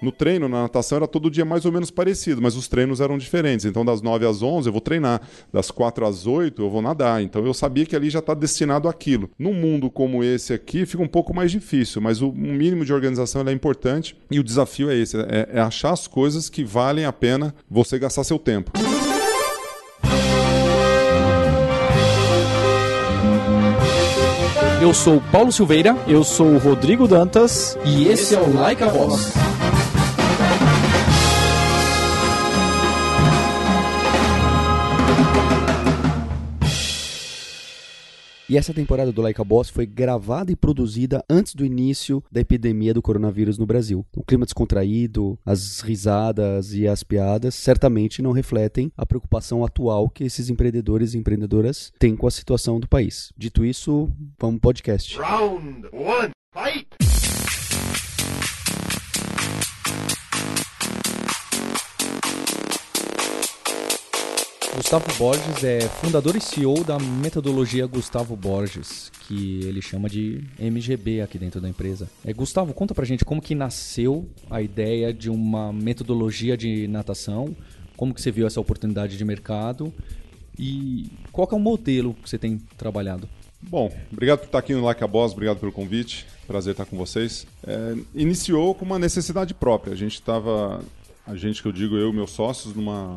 No treino, na natação, era todo dia mais ou menos parecido, mas os treinos eram diferentes. Então, das 9 às 11 eu vou treinar, das 4 às 8 eu vou nadar. Então, eu sabia que ali já está destinado àquilo. Num mundo como esse aqui, fica um pouco mais difícil, mas o mínimo de organização é importante e o desafio é esse: é, é achar as coisas que valem a pena você gastar seu tempo. Eu sou Paulo Silveira. Eu sou Rodrigo Dantas. E esse é o Like a Voz. E essa temporada do Like a Boss foi gravada e produzida antes do início da epidemia do coronavírus no Brasil. O clima descontraído, as risadas e as piadas certamente não refletem a preocupação atual que esses empreendedores e empreendedoras têm com a situação do país. Dito isso, vamos podcast. Round one, fight! Gustavo Borges é fundador e CEO da metodologia Gustavo Borges, que ele chama de MGB aqui dentro da empresa. É, Gustavo, conta pra gente como que nasceu a ideia de uma metodologia de natação, como que você viu essa oportunidade de mercado e qual é o modelo que você tem trabalhado? Bom, obrigado por estar aqui no Like a Boss, obrigado pelo convite, prazer estar com vocês. É, iniciou com uma necessidade própria, a gente estava a gente que eu digo eu meus sócios numa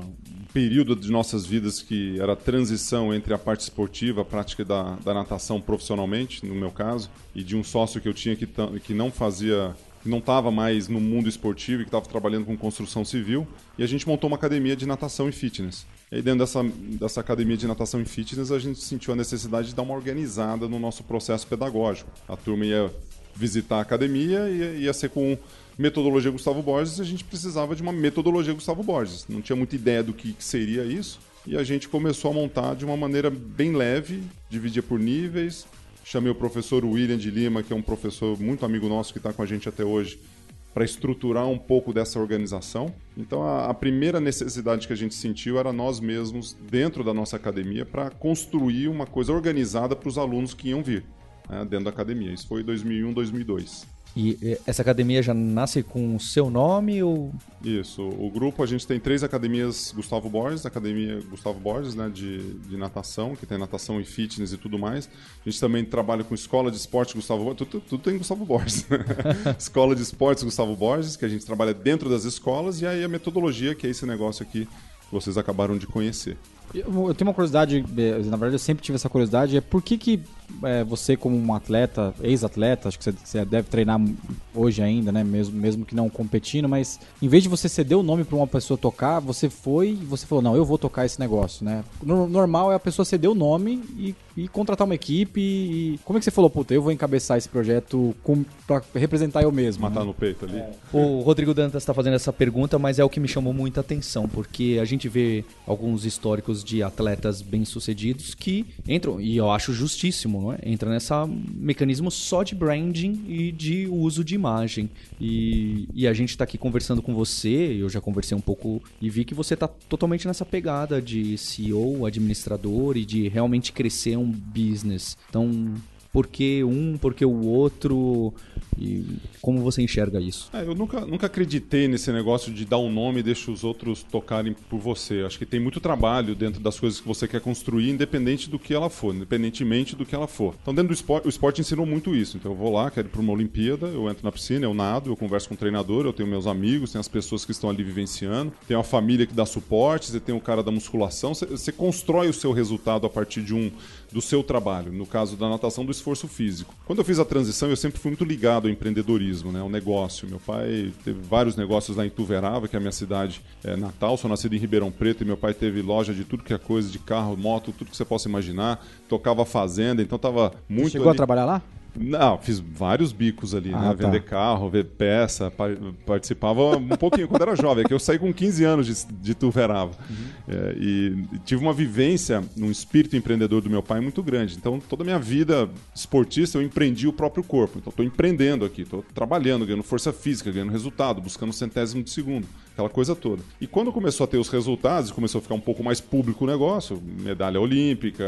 período de nossas vidas que era a transição entre a parte esportiva, a prática da, da natação profissionalmente, no meu caso, e de um sócio que eu tinha que, que não fazia que não estava mais no mundo esportivo e que estava trabalhando com construção civil, e a gente montou uma academia de natação e fitness. E aí dentro dessa, dessa academia de natação e fitness, a gente sentiu a necessidade de dar uma organizada no nosso processo pedagógico. A turma ia visitar a academia e ia ser com metodologia Gustavo Borges, a gente precisava de uma metodologia Gustavo Borges. Não tinha muita ideia do que seria isso. E a gente começou a montar de uma maneira bem leve, dividia por níveis. Chamei o professor William de Lima, que é um professor muito amigo nosso que está com a gente até hoje, para estruturar um pouco dessa organização. Então, a, a, primeira necessidade que a gente sentiu era nós mesmos, dentro da nossa academia, para construir uma coisa organizada para os alunos que iam vir né, dentro da academia. Isso foi 2001, 2002. E essa academia já nasce com o seu nome ou... Isso, o grupo a gente tem três academias Gustavo Borges, academia Gustavo Borges, né, de, de natação, que tem natação e fitness e tudo mais. A gente também trabalha com escola de esporte Gustavo Borges, tudo, tudo tem Gustavo Borges. escola de esportes Gustavo Borges, que a gente trabalha dentro das escolas, e aí a metodologia, que é esse negócio aqui que vocês acabaram de conhecer. Eu, tenho uma curiosidade, na verdade eu sempre tive essa curiosidade, é por que, que é, você como um atleta, ex-atleta, acho que você, você, deve treinar hoje ainda, né, mesmo, mesmo que não competindo, mas em vez de você ceder o nome para uma pessoa tocar, você foi e você falou, não, eu vou tocar esse negócio, né? Normal é a pessoa ceder o nome e, e contratar uma equipe e... Como é que você falou, puta, eu vou encabeçar esse projeto para representar eu mesmo? Matar né? no peito ali. É. O Rodrigo Dantas está fazendo essa pergunta, mas é o que me chamou muita atenção, porque a gente vê alguns históricos de atletas bem-sucedidos que entram, e eu acho justíssimo, não é? entra nessa mecanismo só de branding e de uso de imagem. E, e a gente está aqui conversando com você, eu já conversei um pouco e vi que você está totalmente nessa pegada de CEO, administrador e de realmente crescer um business. Então, por que um, por que o outro? E como você enxerga isso? É, eu nunca, nunca acreditei nesse negócio de dar um nome e deixar os outros tocarem por você. Acho que tem muito trabalho dentro das coisas que você quer construir, independente do que ela for, independentemente do que ela for. Então, dentro do esporte, o esporte ensinou muito isso. Então, eu vou lá, quero ir para uma Olimpíada, eu entro na piscina, eu nado, eu converso com o treinador, eu tenho meus amigos, tenho as pessoas que estão ali vivenciando, tenho a família que dá suporte, você tem o cara da musculação, você, você constrói o seu resultado a partir de um do seu trabalho, no caso da natação, do esforço físico. Quando eu fiz a transição, eu sempre fui muito ligado ao empreendedorismo, né, ao negócio. Meu pai teve vários negócios lá em Tuverava, que é a minha cidade é, natal, sou nascido em Ribeirão Preto, e meu pai teve loja de tudo que é coisa, de carro, moto, tudo que você possa imaginar, tocava fazenda, então estava muito... Você chegou ali... a trabalhar lá? Não, fiz vários bicos ali, ah, né? Tá. Vender carro, ver peça, participava um pouquinho quando era jovem, é que eu saí com 15 anos de, de Tuverava. Uhum. É, e, e tive uma vivência num espírito empreendedor do meu pai muito grande. Então, toda a minha vida esportista, eu empreendi o próprio corpo. Então, estou empreendendo aqui, estou trabalhando, ganhando força física, ganhando resultado, buscando centésimo de segundo aquela coisa toda. E quando começou a ter os resultados, começou a ficar um pouco mais público o negócio, medalha olímpica,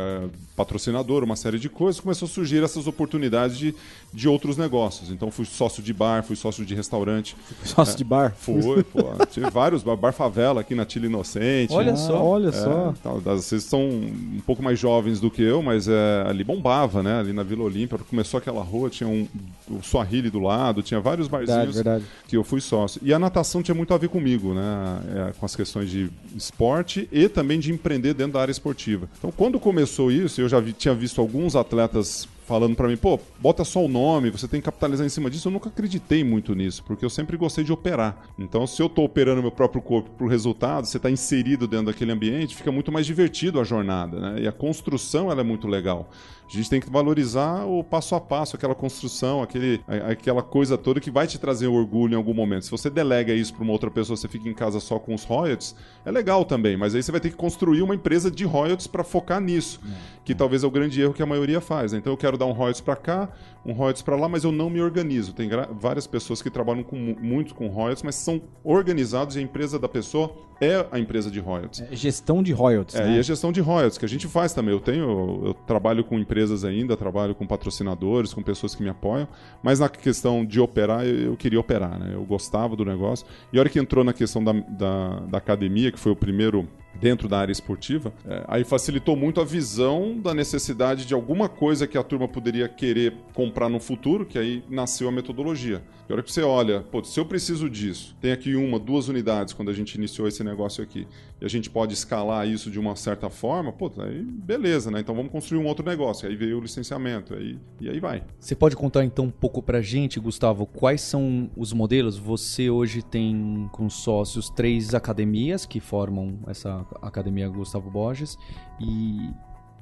patrocinador, uma série de coisas, começou a surgir essas oportunidades de, de outros negócios. Então fui sócio de bar, fui sócio de restaurante. Sócio de bar? Foi, pô. Tive vários, bar bar favela aqui na Tila Inocente. Olha Ah, só. Olha É, só. tal, vocês são um pouco mais jovens do que eu, mas é, ali bombava, né? Ali na Vila Olímpia, começou aquela rua, tinha um, o Swahili do lado, tinha vários Verdade, barzinhos verdade. que eu fui sócio. E a natação tinha muito a ver comigo, né? É, com as questões de esporte e também de empreender dentro da área esportiva. Então, quando começou isso, eu já vi- tinha visto alguns atletas falando pra mim, pô, bota só o nome, você tem que capitalizar em cima disso. Eu nunca acreditei muito nisso, porque eu sempre gostei de operar. Então, se eu tô operando meu próprio corpo pro resultado, você tá inserido dentro daquele ambiente, fica muito mais divertido a jornada, né? E a construção, ela é muito legal. A gente tem que valorizar o passo a passo, aquela construção, aquele, aquela coisa toda que vai te trazer orgulho em algum momento. Se você delega isso para uma outra pessoa, você fica em casa só com os royalties, é legal também, mas aí você vai ter que construir uma empresa de royalties para focar nisso, que talvez é o grande erro que a maioria faz. né? Então eu quero dar um royalties para cá, um royalties para lá, mas eu não me organizo. Tem várias pessoas que trabalham com, mu- muito com royalties, mas são organizados e a empresa da pessoa é a empresa de royalties. É gestão de royalties, É, né? e a gestão de royalties, que a gente faz também. Eu tenho, eu trabalho com empresas ainda, trabalho com patrocinadores, com pessoas que me apoiam, mas na questão de operar, eu, eu queria operar, né? Eu gostava do negócio. E a hora que entrou na questão da, da, da academia, que foi o primeiro dentro da área esportiva, é, aí facilitou muito a visão da necessidade de alguma coisa que a turma poderia querer comprar no futuro, que aí nasceu a metodologia. E hora que você olha, pô, se eu preciso disso, tem aqui uma, duas unidades quando a gente iniciou esse negócio aqui, e a gente pode escalar isso de uma certa forma, pô, aí beleza, né? Então vamos construir um outro negócio. Aí veio o licenciamento, aí, e aí vai. Você pode contar então um pouco pra gente, Gustavo, quais são os modelos? Você hoje tem com sócios três academias que formam essa academia Gustavo Borges. E,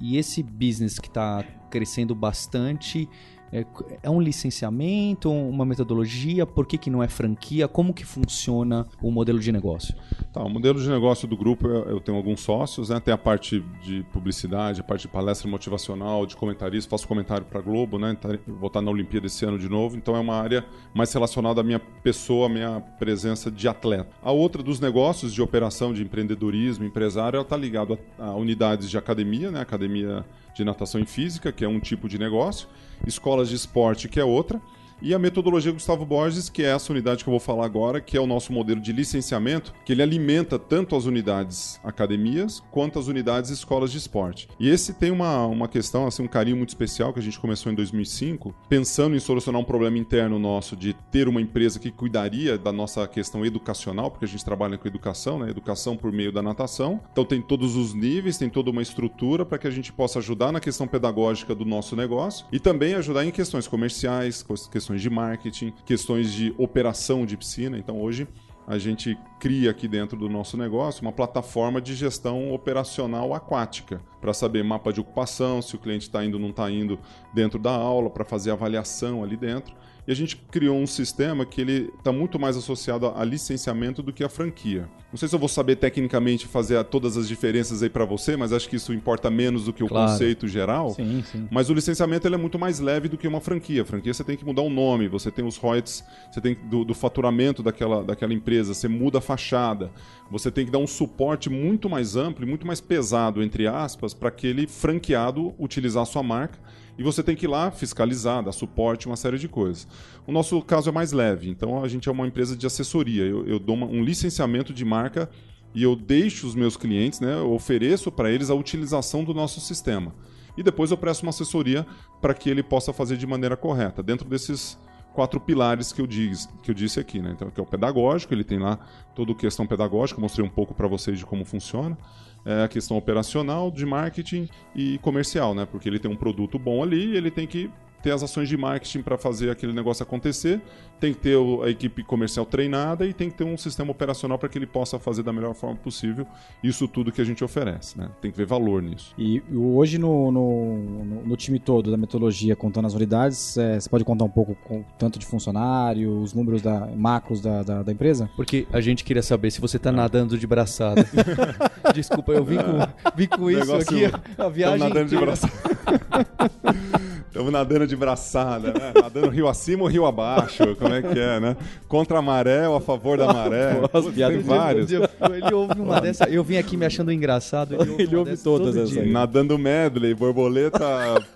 e esse business que está crescendo bastante é, é um licenciamento, uma metodologia? Por que, que não é franquia? Como que funciona o modelo de negócio? Tá, o modelo de negócio do grupo, eu tenho alguns sócios, né? Tem a parte de publicidade, a parte de palestra motivacional, de comentarista, faço comentário para Globo, né? Tá- Vou estar na Olimpíada esse ano de novo, então é uma área mais relacionada à minha pessoa, à minha presença de atleta. A outra dos negócios de operação, de empreendedorismo, empresário, ela está ligado a, a unidades de academia, né? Academia de natação e física, que é um tipo de negócio, escolas de esporte, que é outra, e a metodologia Gustavo Borges, que é essa unidade que eu vou falar agora, que é o nosso modelo de licenciamento, que ele alimenta tanto as unidades academias quanto as unidades escolas de esporte. E esse tem uma, uma questão, assim, um carinho muito especial que a gente começou em 2005, pensando em solucionar um problema interno nosso de ter uma empresa que cuidaria da nossa questão educacional, porque a gente trabalha com educação, né? Educação por meio da natação. Então tem todos os níveis, tem toda uma estrutura para que a gente possa ajudar na questão pedagógica do nosso negócio e também ajudar em questões comerciais, questões de marketing, questões de operação de piscina. Então hoje a gente cria aqui dentro do nosso negócio uma plataforma de gestão operacional aquática para saber mapa de ocupação, se o cliente está indo ou não está indo dentro da aula, para fazer avaliação ali dentro. E a gente criou um sistema que ele está muito mais associado a licenciamento do que a franquia. Não sei se eu vou saber tecnicamente fazer todas as diferenças aí para você, mas acho que isso importa menos do que o Claro. conceito geral. Sim, sim. Mas o licenciamento ele é muito mais leve do que uma franquia. A franquia você tem que mudar o nome, você tem os royalties, você tem do, do faturamento daquela, daquela empresa, você muda a fachada, você tem que dar um suporte muito mais amplo e muito mais pesado, entre aspas, para aquele franqueado utilizar a sua marca. E você tem que ir lá fiscalizar, dar suporte, uma série de coisas. O nosso caso é mais leve, então a gente é uma empresa de assessoria. Eu, eu dou uma- um licenciamento de marca e eu deixo os meus clientes, né, eu ofereço para eles a utilização do nosso sistema. E depois eu presto uma assessoria para que ele possa fazer de maneira correta, dentro desses quatro pilares que eu, diz, que eu disse aqui. Né? Então, que é o pedagógico, ele tem lá toda a questão pedagógica, eu mostrei um pouco para vocês de como funciona. É a questão operacional, de marketing e comercial, né? porque ele tem um produto bom ali e ele tem que ter as ações de marketing para fazer aquele negócio acontecer, tem que ter a equipe comercial treinada e tem que ter um sistema operacional para que ele possa fazer da melhor forma possível isso tudo que a gente oferece. Né? Tem que ver valor nisso. E hoje no, no, no- no time todo da metodologia, contando as unidades, é, você pode contar um pouco com tanto de funcionário, os números da macros da, da, da empresa? Porque a gente queria saber se você tá nadando de braçada. Desculpa, eu vim com, vim com isso Negócio- aqui a, viagem nadando de braçada. Estamos nadando de braçada, né? Nadando rio acima ou rio abaixo, como é que é, né? Contra a maré ou a favor da maré. Tem vários. Ele ouve uma dessa. Eu vim aqui me achando engraçado. Ele ouve, Ele ouve todas essas. Nadando medley, borboleta,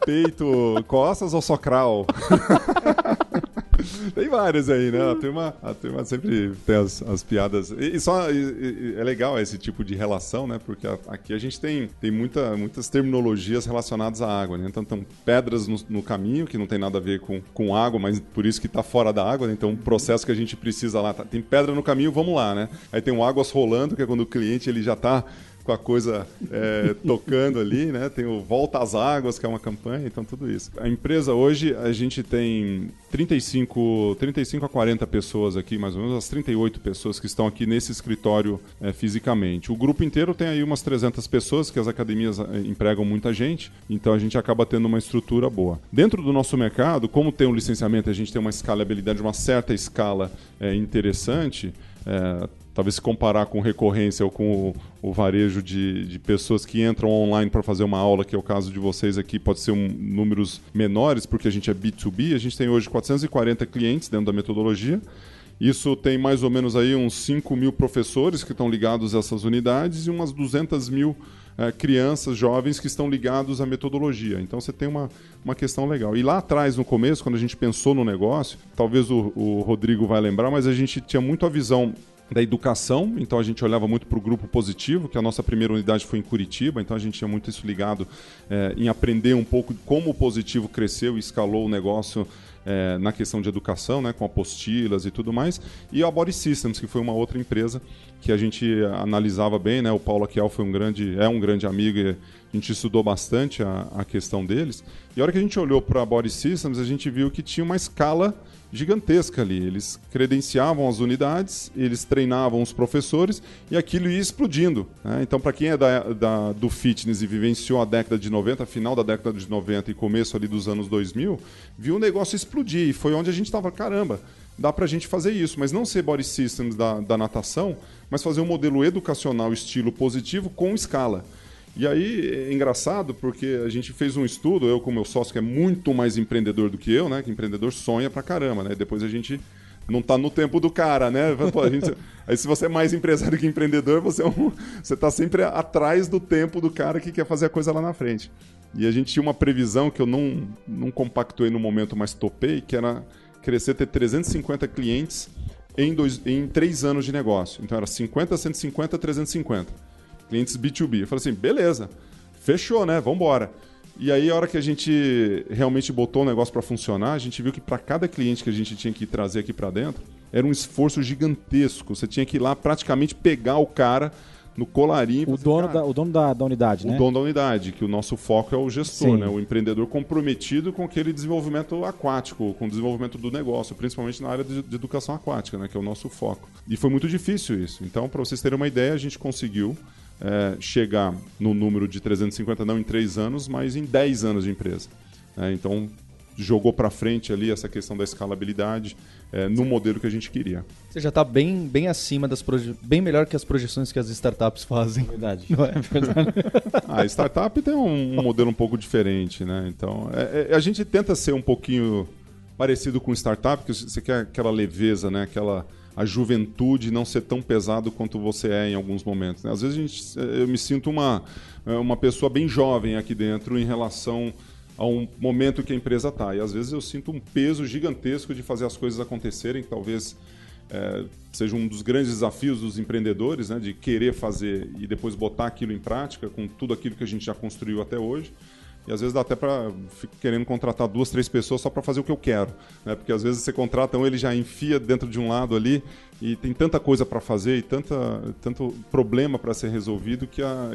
peito, costas ou socral. tem vários aí, né? A turma, a turma sempre tem as, as piadas. E, e só e- e- é legal esse tipo de relação, né? Porque a- aqui a gente tem, tem muita, muitas terminologias relacionadas à água, né? Então, tem pedras no, no caminho, que não tem nada a ver com, com água, mas por isso que está fora da água, né? Então, um processo que a gente precisa lá. tá- tem pedra no caminho, vamos lá, né? Aí tem o águas rolando, que é quando o cliente ele já está com a coisa é, tocando ali, né? Tem o Volta às Águas, que é uma campanha, então tudo isso. A empresa hoje, a gente tem 35, 35 a 40 pessoas aqui, mais ou menos, as 38 pessoas que estão aqui nesse escritório é, fisicamente. O grupo inteiro tem aí umas 300 pessoas, que as academias é, empregam muita gente, então a gente acaba tendo uma estrutura boa. Dentro do nosso mercado, como tem um licenciamento, a gente tem uma escalabilidade, uma certa escala é, interessante, é, talvez se comparar com recorrência ou com o, o varejo de, de pessoas que entram online para fazer uma aula, que é o caso de vocês aqui, pode ser um, números menores, porque a gente é B2B, a gente tem hoje 440 clientes dentro da metodologia. Isso tem mais ou menos aí uns 5 mil professores que estão ligados a essas unidades e umas 200 mil eh, crianças, jovens que estão ligados à metodologia. Então você tem uma, uma questão legal. E lá atrás, no começo, quando a gente pensou no negócio, talvez o, o Rodrigo vai lembrar, mas a gente tinha muito a visão da educação, então a gente olhava muito para o grupo positivo, que a nossa primeira unidade foi em Curitiba, então a gente tinha muito isso ligado eh, em aprender um pouco como o positivo cresceu e escalou o negócio eh, na questão de educação, né, com apostilas e tudo mais, e a Body Systems, que foi uma outra empresa que a gente analisava bem, né, o Paulo Aquiel foi um grande, é um grande amigo e a gente estudou bastante a, a questão deles, e a hora que a gente olhou para a Body Systems, a gente viu que tinha uma escala gigantesca ali. Eles credenciavam as unidades, eles treinavam os professores e aquilo ia explodindo. né? Então, para quem é da, da- do fitness e vivenciou a década de 90, final da década de 90 e começo ali dos anos 2000, viu o negócio explodir. E foi onde a gente estava, caramba, dá para a gente fazer isso. Mas não ser body systems da, da natação, mas fazer um modelo educacional estilo positivo com escala. E aí é engraçado porque a gente fez um estudo, eu com meu sócio que é muito mais empreendedor do que eu, né? Que empreendedor sonha pra caramba, né? Depois a gente não tá no tempo do cara, né? Pô, gente- aí se você é mais empresário que empreendedor, você é um, você tá sempre atrás do tempo do cara que quer fazer a coisa lá na frente. E a gente tinha uma previsão que eu não, não compactuei no momento, mas topei, que era crescer ter 350 clientes em, dois, em três anos de negócio. Então era 50, 150, 350 clientes B2B. Eu falei assim, beleza, fechou, né? Vambora. E aí, a hora que a gente realmente botou o negócio para funcionar, a gente viu que para cada cliente que a gente tinha que trazer aqui para dentro, era um esforço gigantesco. Você tinha que ir lá praticamente pegar o cara no colarinho. O dono, "Cara, da, o dono da, da unidade, o né? dono da unidade, que o nosso foco é o gestor, Sim. né? o empreendedor comprometido com aquele desenvolvimento aquático, com o desenvolvimento do negócio, principalmente na área de, de educação aquática, né? que é o nosso foco. E foi muito difícil isso. Então, para vocês terem uma ideia, a gente conseguiu é, chegar no número de 350, não em 3 anos, mas em 10 anos de empresa. né? então, jogou para frente ali essa questão da escalabilidade é, no modelo que a gente queria. Você já está bem, bem acima das bem melhor que as projeções que as startups fazem. Verdade. Não é verdade? A startup tem um, um modelo um pouco diferente, né? Então, é- é- a gente tenta ser um pouquinho parecido com startup, porque você quer aquela leveza, né? Aquela a juventude não ser tão pesado quanto você é em alguns momentos. né? Às vezes a gente, eu me sinto uma, uma pessoa bem jovem aqui dentro em relação a um momento que a empresa está. E às vezes eu sinto um peso gigantesco de fazer as coisas acontecerem, talvez é, seja um dos grandes desafios dos empreendedores, né, de querer fazer e depois botar aquilo em prática com tudo aquilo que a gente já construiu até hoje. E às vezes dá até para ficar querendo contratar duas, três pessoas só para fazer o que eu quero, né? Porque às vezes você contrata um, ele já enfia dentro de um lado ali e tem tanta coisa para fazer e tanta, tanto problema para ser resolvido que, a,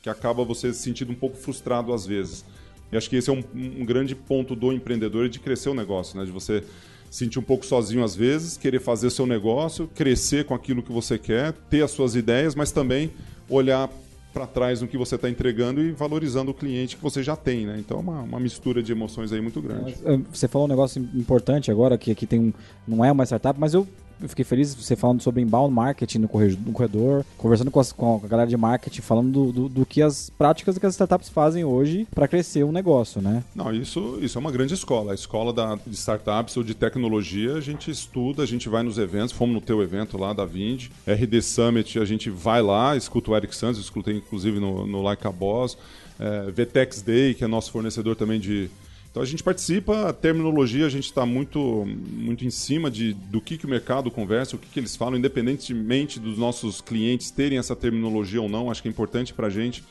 que acaba você se sentindo um pouco frustrado às vezes. E acho que esse é um, um grande ponto do empreendedor de crescer o negócio, né? De você sentir um pouco sozinho às vezes, querer fazer seu negócio, crescer com aquilo que você quer, ter as suas ideias, mas também olhar para trás no que você está entregando e valorizando o cliente que você já tem, né? Então é uma, uma mistura de emoções aí muito grande. Eh, Você falou um negócio importante agora, que aqui tem um. Não é uma startup, mas eu fiquei feliz você falando sobre inbound marketing no corredor, no corredor conversando com, as, com, a galera de marketing, falando do, do, do, que as práticas que as startups fazem hoje para crescer um negócio, né? Não, isso, isso é uma grande escola. A escola da, de startups ou de tecnologia, a gente estuda, a gente vai nos eventos, fomos no teu evento lá da Vind, RD Summit, a gente vai lá, escuta o Eric Santos, escutei inclusive no, no Like a Boss, é, VTEX Day, que é nosso fornecedor também de então a gente participa, a terminologia a gente está muito, muito em cima de, do que, que o mercado conversa, o que, que eles falam, independentemente dos nossos clientes terem essa terminologia ou não, acho que é importante para a gente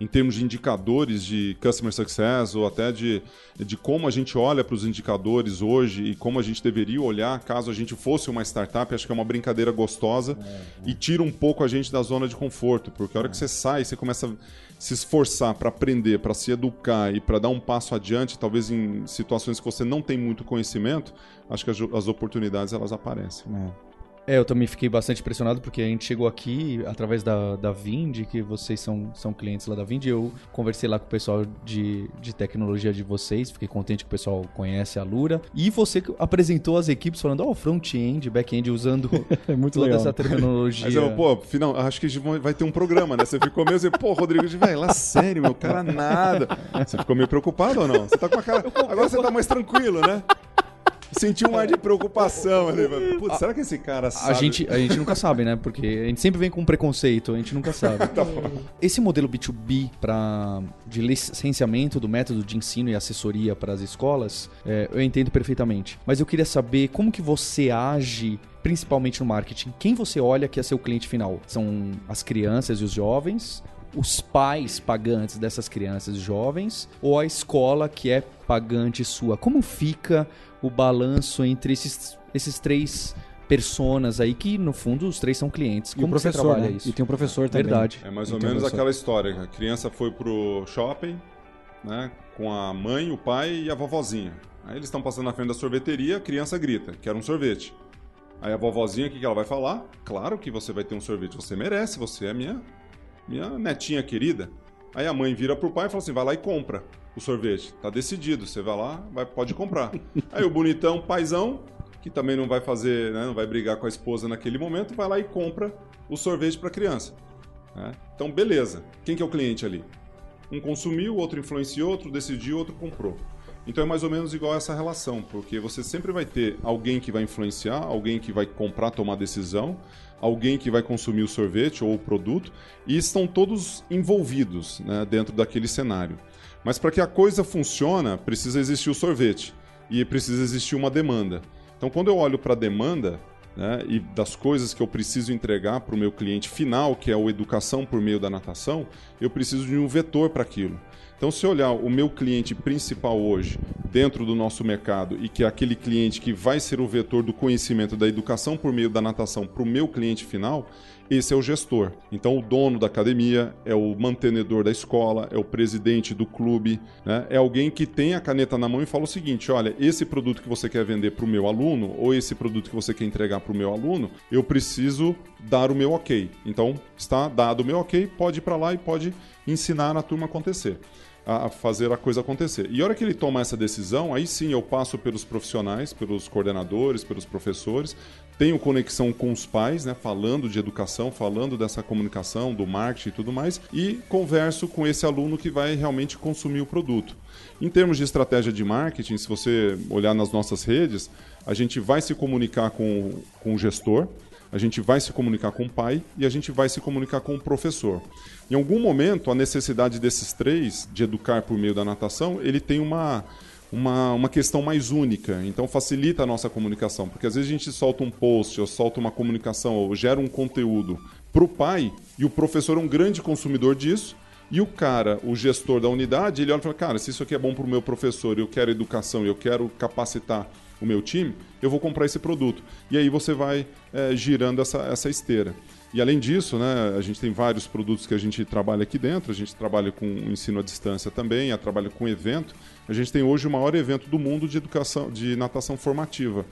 em termos de indicadores de customer success ou até de, de como a gente olha para os indicadores hoje e como a gente deveria olhar caso a gente fosse uma startup, acho que é uma brincadeira gostosa é, é. e tira um pouco a gente da zona de conforto, porque a hora que você sai, você começa a se esforçar para aprender, para se educar e para dar um passo adiante, talvez em situações que você não tem muito conhecimento, acho que as, as oportunidades elas aparecem. É. É, eu também fiquei bastante impressionado porque a gente chegou aqui através da, da Vind, que vocês são, são clientes lá da Vind. Eu conversei lá com o pessoal de, de tecnologia de vocês, fiquei contente que o pessoal conhece a Lura. E você apresentou as equipes falando, ó, oh, front-end, back-end, usando é muito toda legal. essa terminologia. Mas eu, pô, final, acho que vai ter um programa, né? Você ficou meio assim, pô, Rodrigo, de velho, lá sério, meu cara, nada. Você ficou meio preocupado ou não? Você tá com a cara. Agora você tá mais tranquilo, né? Senti um ar de preocupação ali. Putz, será que esse cara sabe? A gente, a gente nunca sabe, né? Porque a gente sempre vem com preconceito, a gente nunca sabe. tá esse modelo B2B pra, de licenciamento do método de ensino e assessoria para as escolas, é, eu entendo perfeitamente. Mas eu queria saber como que você age principalmente no marketing. Quem você olha que é seu cliente final? São as crianças e os jovens? os pais pagantes dessas crianças jovens ou a escola que é pagante sua? Como fica o balanço entre esses, esses três personas aí que no fundo os três são clientes. Como e o professor, você trabalha né? isso? E tem um professor também. Verdade. É mais ou menos professor. aquela história. A criança foi pro shopping, né, com a mãe, o pai e a vovozinha. Aí eles estão passando na frente da sorveteria, a criança grita, quer um sorvete. Aí a vovozinha, o que ela vai falar? Claro que você vai ter um sorvete, você merece, você é minha minha netinha querida. Aí a mãe vira pro pai e fala assim: vai lá e compra o sorvete. Tá decidido, você vai lá, vai, pode comprar. Aí o bonitão, paizão, que também não vai fazer, né, não vai brigar com a esposa naquele momento, vai lá e compra o sorvete para a criança. Né? Então, beleza. Quem que é o cliente ali? Um consumiu, outro influenciou, outro decidiu, outro comprou. Então é mais ou menos igual essa relação, porque você sempre vai ter alguém que vai influenciar, alguém que vai comprar, tomar decisão, alguém que vai consumir o sorvete ou o produto, e estão todos envolvidos né, dentro daquele cenário. Mas para que a coisa funcione, precisa existir o sorvete e precisa existir uma demanda. Então, quando eu olho para a demanda né, e das coisas que eu preciso entregar para o meu cliente final, que é a educação por meio da natação, eu preciso de um vetor para aquilo. Então, se olhar o meu cliente principal hoje dentro do nosso mercado e que é aquele cliente que vai ser o vetor do conhecimento da educação por meio da natação para o meu cliente final, esse é o gestor. Então, o dono da academia é o mantenedor da escola, é o presidente do clube, né? é alguém que tem a caneta na mão e fala o seguinte: olha, esse produto que você quer vender para o meu aluno, ou esse produto que você quer entregar para o meu aluno, eu preciso dar o meu ok. Então, está dado o meu ok, pode ir para lá e pode ensinar a turma a acontecer a fazer a coisa acontecer. E a hora que ele toma essa decisão, aí sim eu passo pelos profissionais, pelos coordenadores, pelos professores, tenho conexão com os pais, né, falando de educação, falando dessa comunicação, do marketing e tudo mais, e converso com esse aluno que vai realmente consumir o produto. Em termos de estratégia de marketing, se você olhar nas nossas redes, a gente vai se comunicar com, com o gestor, a gente vai se comunicar com o pai e a gente vai se comunicar com o professor. Em algum momento, a necessidade desses três, de educar por meio da natação, ele tem uma, uma, uma questão mais única. Então facilita a nossa comunicação, porque às vezes a gente solta um post, ou solta uma comunicação, ou gera um conteúdo para o pai, e o professor é um grande consumidor disso, e o cara, o gestor da unidade, ele olha e fala, cara, se isso aqui é bom para o meu professor, eu quero educação, eu quero capacitar o meu time, eu vou comprar esse produto. E aí você vai é, girando essa, essa esteira. E além disso, né, a gente tem vários produtos que a gente trabalha aqui dentro, a gente trabalha com ensino à distância também, a trabalha com evento. A gente tem hoje o maior evento do mundo de educação de natação formativa,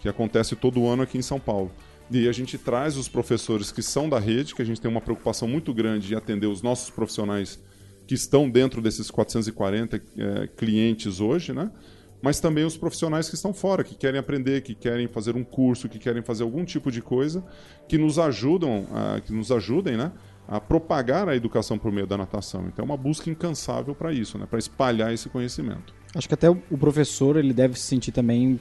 que acontece todo ano aqui em São Paulo. E a gente traz os professores que são da rede, que a gente tem uma preocupação muito grande em atender os nossos profissionais que estão dentro desses 440 é, clientes hoje, né? mas também os profissionais que estão fora, que querem aprender, que querem fazer um curso, que querem fazer algum tipo de coisa, que nos ajudam, a, que nos ajudem, né? A propagar a educação por meio da natação. Então é uma busca incansável para isso, né? para espalhar esse conhecimento. Acho que até o professor ele deve se sentir também,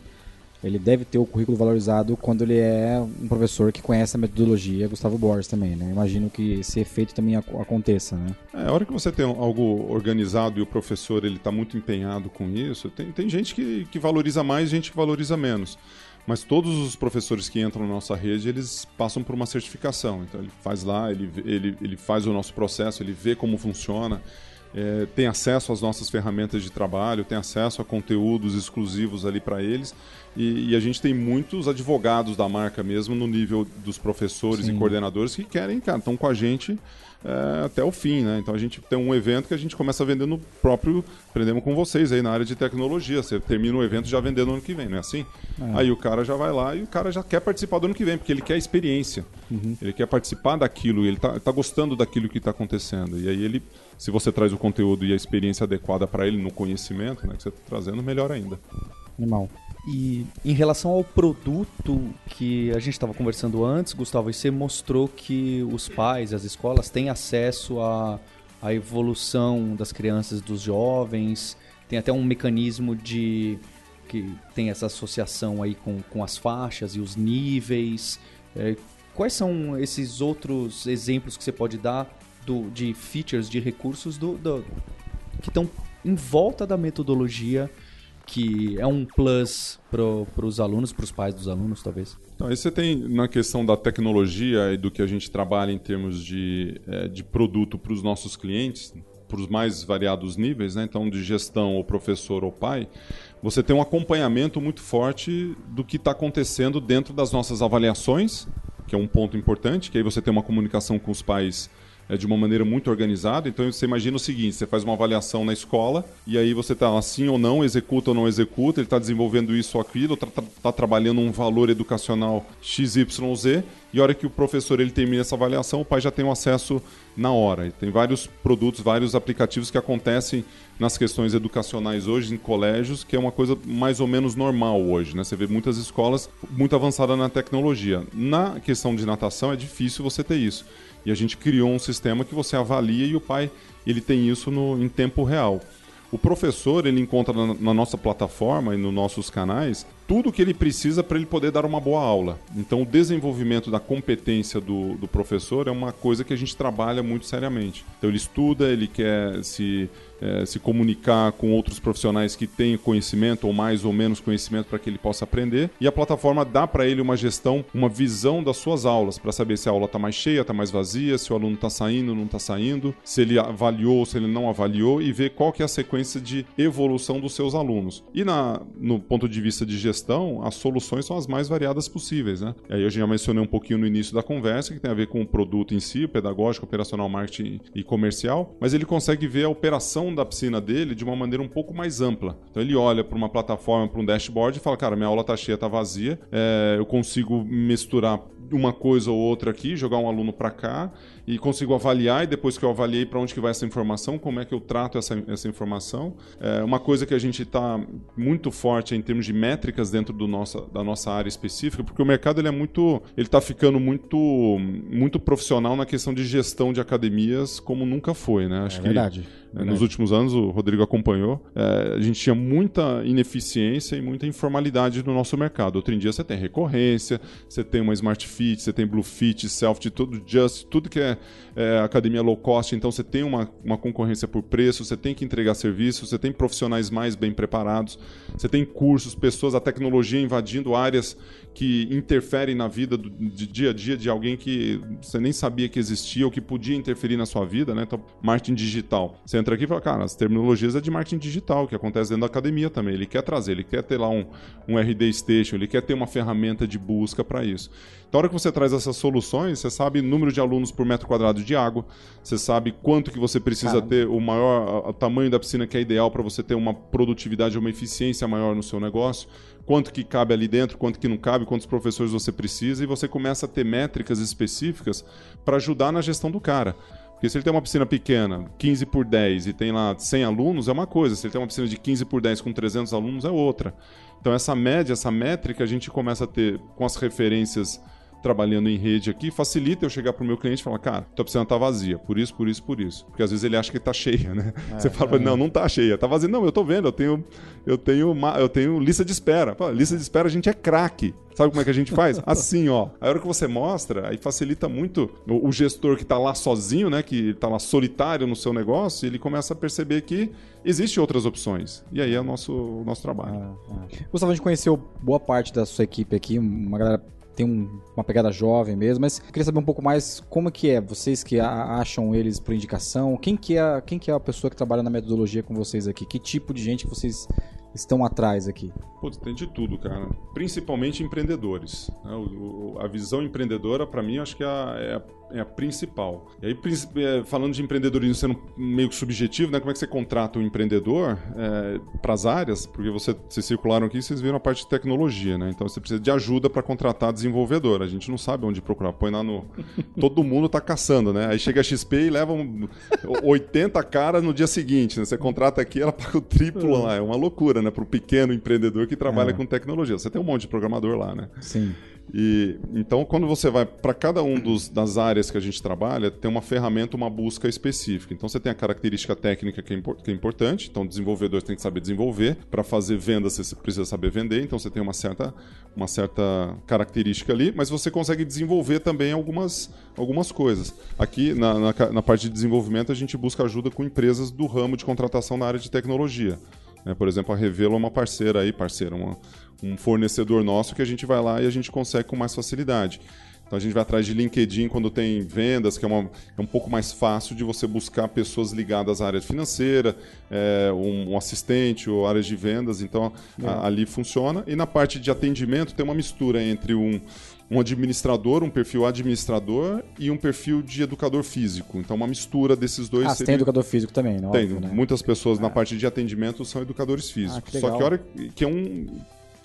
ele deve ter o currículo valorizado quando ele é um professor que conhece a metodologia Gustavo Borges também, né? Imagino que esse efeito também aconteça, né? É, a hora que você tem algo organizado e o professor ele está muito empenhado com isso, tem, tem gente que, que valoriza mais, gente que valoriza menos mas todos os professores que entram na nossa rede, eles passam por uma certificação. Então ele faz lá, ele, ele, ele faz o nosso processo, ele vê como funciona, é, tem acesso às nossas ferramentas de trabalho, tem acesso a conteúdos exclusivos ali para eles. E, e, a gente tem muitos advogados da marca mesmo no nível dos professores Sim. e coordenadores que querem, cara, estão com a gente é, até o fim, né? Então a gente tem um evento que a gente começa vendendo no próprio. Aprendemos com vocês aí na área de tecnologia. Você termina o evento já vendendo no ano que vem, não é assim? É. Aí o cara já vai lá e o cara já quer participar do ano que vem, porque ele quer experiência. Uhum. Ele quer participar daquilo, ele está tá gostando daquilo que está acontecendo. E aí ele, se você traz o conteúdo e a experiência adequada para ele no conhecimento, né, que você está trazendo, melhor ainda. Animal. E em relação ao produto que a gente estava conversando antes, Gustavo, você mostrou que os pais, as escolas têm acesso à, à evolução das crianças, dos jovens, tem até um mecanismo de que tem essa associação aí com, com as faixas e os níveis. É, quais são esses outros exemplos que você pode dar do, de features, de recursos do, do que estão em volta da metodologia que é um plus para os alunos, para os pais dos alunos, talvez? Então, aí você tem na questão da tecnologia e do que a gente trabalha em termos de, é, de produto para os nossos clientes, para os mais variados níveis, né? então de gestão ou professor ou pai, você tem um acompanhamento muito forte do que está acontecendo dentro das nossas avaliações, que é um ponto importante, que aí você tem uma comunicação com os pais é, de uma maneira muito organizada. Então você imagina o seguinte: você faz uma avaliação na escola e aí você está assim ou não, executa ou não executa, ele está desenvolvendo isso ou aquilo, está tá trabalhando um valor educacional XYZ, e a hora que o professor ele termina essa avaliação, o pai já tem o um acesso na hora. E tem vários produtos, vários aplicativos que acontecem nas questões educacionais hoje em colégios, que é uma coisa mais ou menos normal hoje. Né? Você vê muitas escolas muito avançadas na tecnologia. Na questão de natação é difícil você ter isso. E a gente criou um sistema que você avalia e o pai ele tem isso no, em tempo real. O professor ele encontra na, na nossa plataforma e nos nossos canais tudo o que ele precisa para ele poder dar uma boa aula. Então, o desenvolvimento da competência do, do professor é uma coisa que a gente trabalha muito seriamente. Então, ele estuda, ele quer se é, se comunicar com outros profissionais que têm conhecimento ou mais ou menos conhecimento para que ele possa aprender. E a plataforma dá para ele uma gestão, uma visão das suas aulas, para saber se a aula está mais cheia, está mais vazia, se o aluno está saindo, não está saindo, se ele avaliou, se ele não avaliou e ver qual que é a sequência de evolução dos seus alunos. E na, no ponto de vista de gestão, as soluções são as mais variadas possíveis. Né? E aí eu já mencionei um pouquinho no início da conversa, que tem a ver com o produto em si, pedagógico, operacional, marketing e comercial, mas ele consegue ver a operação da piscina dele de uma maneira um pouco mais ampla. Então ele olha para uma plataforma, para um dashboard e fala: cara, minha aula está cheia, está vazia, é, eu consigo misturar uma coisa ou outra aqui, jogar um aluno para cá e consigo avaliar e depois que eu avaliei para onde que vai essa informação, como é que eu trato essa, essa informação. É uma coisa que a gente está muito forte em termos de métricas dentro do nossa, da nossa área específica, porque o mercado ele é muito, ele está ficando muito, muito profissional na questão de gestão de academias como nunca foi, né? Acho é verdade. Que, verdade. Nos últimos anos o Rodrigo acompanhou, é, a gente tinha muita ineficiência e muita informalidade no nosso mercado. Outro em dia você tem recorrência, você tem uma Smart Fit, você tem Blue Fit, Self, tudo Just, tudo que é é, academia low cost, então você tem uma, uma concorrência por preço, você tem que entregar serviço, você tem profissionais mais bem preparados, você tem cursos, pessoas, a tecnologia invadindo áreas que interferem na vida do, de dia a dia de alguém que você nem sabia que existia ou que podia interferir na sua vida, né? Então, marketing digital. Você entra aqui e fala, cara, as terminologias é de marketing digital, que acontece dentro da academia também. Ele quer trazer, ele quer ter lá um, um RD Station, ele quer ter uma ferramenta de busca para isso. Então, a hora que você traz essas soluções, você sabe número de alunos por metro quadrado de água, você sabe quanto que você precisa Caramba. ter, o maior o tamanho da piscina que é ideal para você ter uma produtividade, uma eficiência maior no seu negócio, quanto que cabe ali dentro, quanto que não cabe, quantos professores você precisa, e você começa a ter métricas específicas para ajudar na gestão do cara. Porque se ele tem uma piscina pequena, 15 por 10, e tem lá 100 alunos, é uma coisa. Se ele tem uma piscina de 15 por 10 com 300 alunos, é outra. Então essa média, essa métrica, a gente começa a ter com as referências trabalhando em rede aqui, facilita eu chegar pro meu cliente e falar, cara, tua piscina tá vazia, por isso, por isso, por isso. Porque às vezes ele acha que tá cheia, né? É, Você fala, é. não, não tá cheia, tá vazia. Não, eu tô vendo, eu tenho, eu tenho, eu tenho lista de espera. Pô, lista de espera a gente é craque. Sabe como é que a gente faz? Assim, ó. A hora que você mostra, aí facilita muito o, o gestor que está lá sozinho, né? Que está lá solitário no seu negócio, ele começa a perceber que existem outras opções. E aí é o nosso, o nosso trabalho. Ah, ah. Gustavo, a gente conheceu boa parte da sua equipe aqui, uma galera tem um, uma pegada jovem mesmo, mas queria saber um pouco mais como que é, vocês que acham eles por indicação, quem que é, quem que é a pessoa que trabalha na metodologia com vocês aqui, que tipo de gente vocês estão atrás aqui? Putz, tem de tudo, cara. Principalmente empreendedores. Né? O, o, a visão empreendedora, para mim, acho que é a, é a é a principal. E aí, é, falando de empreendedorismo sendo meio subjetivo, né? Como é que você contrata um empreendedor é, para as áreas? Porque você, vocês circularam aqui e vocês viram a parte de tecnologia, né? Então você precisa de ajuda para contratar desenvolvedor. A gente não sabe onde procurar. Põe lá no. Todo mundo tá caçando, né? Aí chega a XP e leva um... 80 caras no dia seguinte. Né? Você contrata aqui, ela paga o triplo lá. É uma loucura, né? Para o pequeno empreendedor que trabalha é. com tecnologia. Você tem um monte de programador lá, né? Sim. E então quando você vai para cada um dos, das áreas que a gente trabalha, tem uma ferramenta, uma busca específica. Então você tem a característica técnica que é, que é importante. Então desenvolvedor tem que saber desenvolver. Para fazer vendas você precisa saber vender. Então você tem uma certa, uma certa característica ali, mas você consegue desenvolver também algumas, algumas coisas. Aqui na, na, na parte de desenvolvimento a gente busca ajuda com empresas do ramo de contratação na área de tecnologia. É, por exemplo, a Revelo é uma parceira aí, parceira, uma um fornecedor nosso que a gente vai lá e a gente consegue com mais facilidade. Então a gente vai atrás de LinkedIn quando tem vendas, que é, uma, é um pouco mais fácil de você buscar pessoas ligadas à área financeira, é, um, um, assistente ou áreas de vendas. Então é. a, ali funciona. E na parte de atendimento tem uma mistura entre um, um administrador, um perfil administrador e um perfil de educador físico. Então, uma mistura desses dois. Ah, seria... tem educador físico também, não? Tem. Óbvio, né? Muitas pessoas na é. parte de atendimento são educadores físicos. Ah, que Só que hora que é um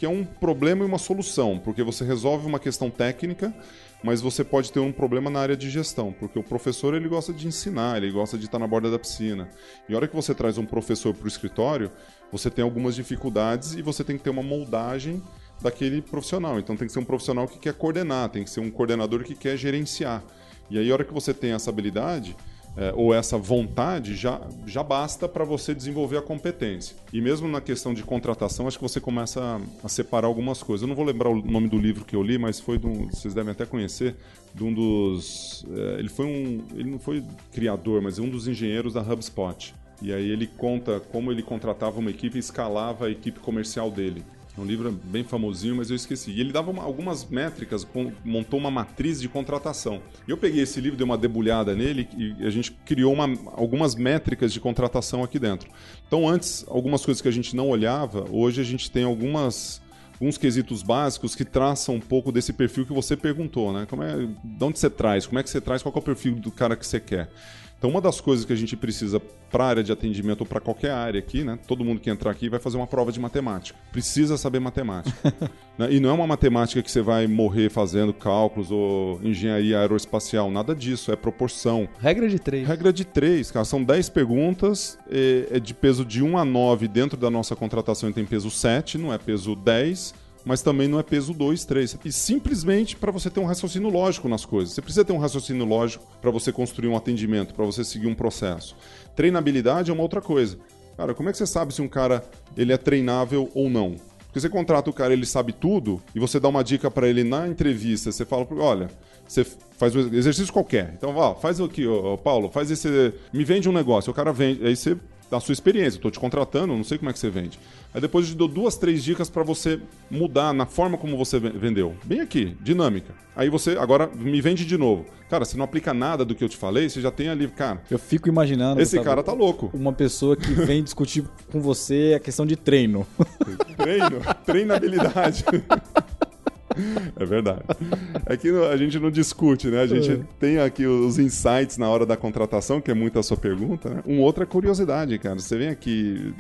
que é um problema e uma solução, porque você resolve uma questão técnica, mas você pode ter um problema na área de gestão, porque o professor ele gosta de ensinar, ele gosta de estar na borda da piscina. E a hora que você traz um professor para o escritório, você tem algumas dificuldades e você tem que ter uma moldagem daquele profissional. Então tem que ser um profissional que quer coordenar, tem que ser um coordenador que quer gerenciar. E aí a hora que você tem essa habilidade, é, ou essa vontade já, já basta para você desenvolver a competência. E mesmo na questão de contratação, acho que você começa a, a, separar algumas coisas. Eu não vou lembrar o nome do livro que eu li, mas foi de um, vocês devem até conhecer, de um dos. É, ele foi um. Ele não foi criador, mas um dos engenheiros da HubSpot. E aí ele conta como ele contratava uma equipe e escalava a equipe comercial dele. Um livro bem famosinho, mas eu esqueci. E ele dava uma, algumas métricas, montou uma matriz de contratação. Eu peguei esse livro, dei uma debulhada nele e a gente criou uma, algumas métricas de contratação aqui dentro. Então, antes, algumas coisas que a gente não olhava, hoje a gente tem algumas alguns quesitos básicos que traçam um pouco desse perfil que você perguntou, né? Como é, de onde você traz? Como é que você traz? Qual é o perfil do cara que você quer? Então, uma das coisas que a gente precisa para a área de atendimento ou para qualquer área aqui, né? Todo mundo que entrar aqui vai fazer uma prova de matemática. Precisa saber matemática. né? E não é uma matemática que você vai morrer fazendo cálculos ou engenharia aeroespacial, nada disso. É proporção. Regra de três. Regra de três, cara. São 10 perguntas, é, é de peso de 1 a 9 dentro da nossa contratação tem peso 7, não é peso 10 mas também não é peso 2, 3. E simplesmente para você ter um raciocínio lógico nas coisas. Você precisa ter um raciocínio lógico para você construir um atendimento, para você seguir um processo. Treinabilidade é uma outra coisa. Cara, como é que você sabe se um cara ele é treinável ou não? Porque você contrata o cara, ele sabe tudo, e você dá uma dica para ele na entrevista, você fala, olha, você faz um exercício qualquer. Então, ó, faz aqui, ó, Paulo, faz esse. Me vende um negócio. O cara vende. Aí você da sua experiência. Estou te contratando, não sei como é que você vende. Aí depois eu te dou duas, três dicas para você mudar na forma como você vendeu. Bem aqui, dinâmica. Aí você agora me vende de novo. Cara, você não aplica nada do que eu te falei, você já tem ali, cara. Eu fico imaginando. Esse cara tá louco. Uma pessoa que vem discutir com você a questão de treino. Treino, treinabilidade. É verdade. É que a gente não discute, né? A gente É. tem aqui os insights na hora da contratação, que é muito a sua pergunta, né? Um outro é curiosidade, cara. Você vem aqui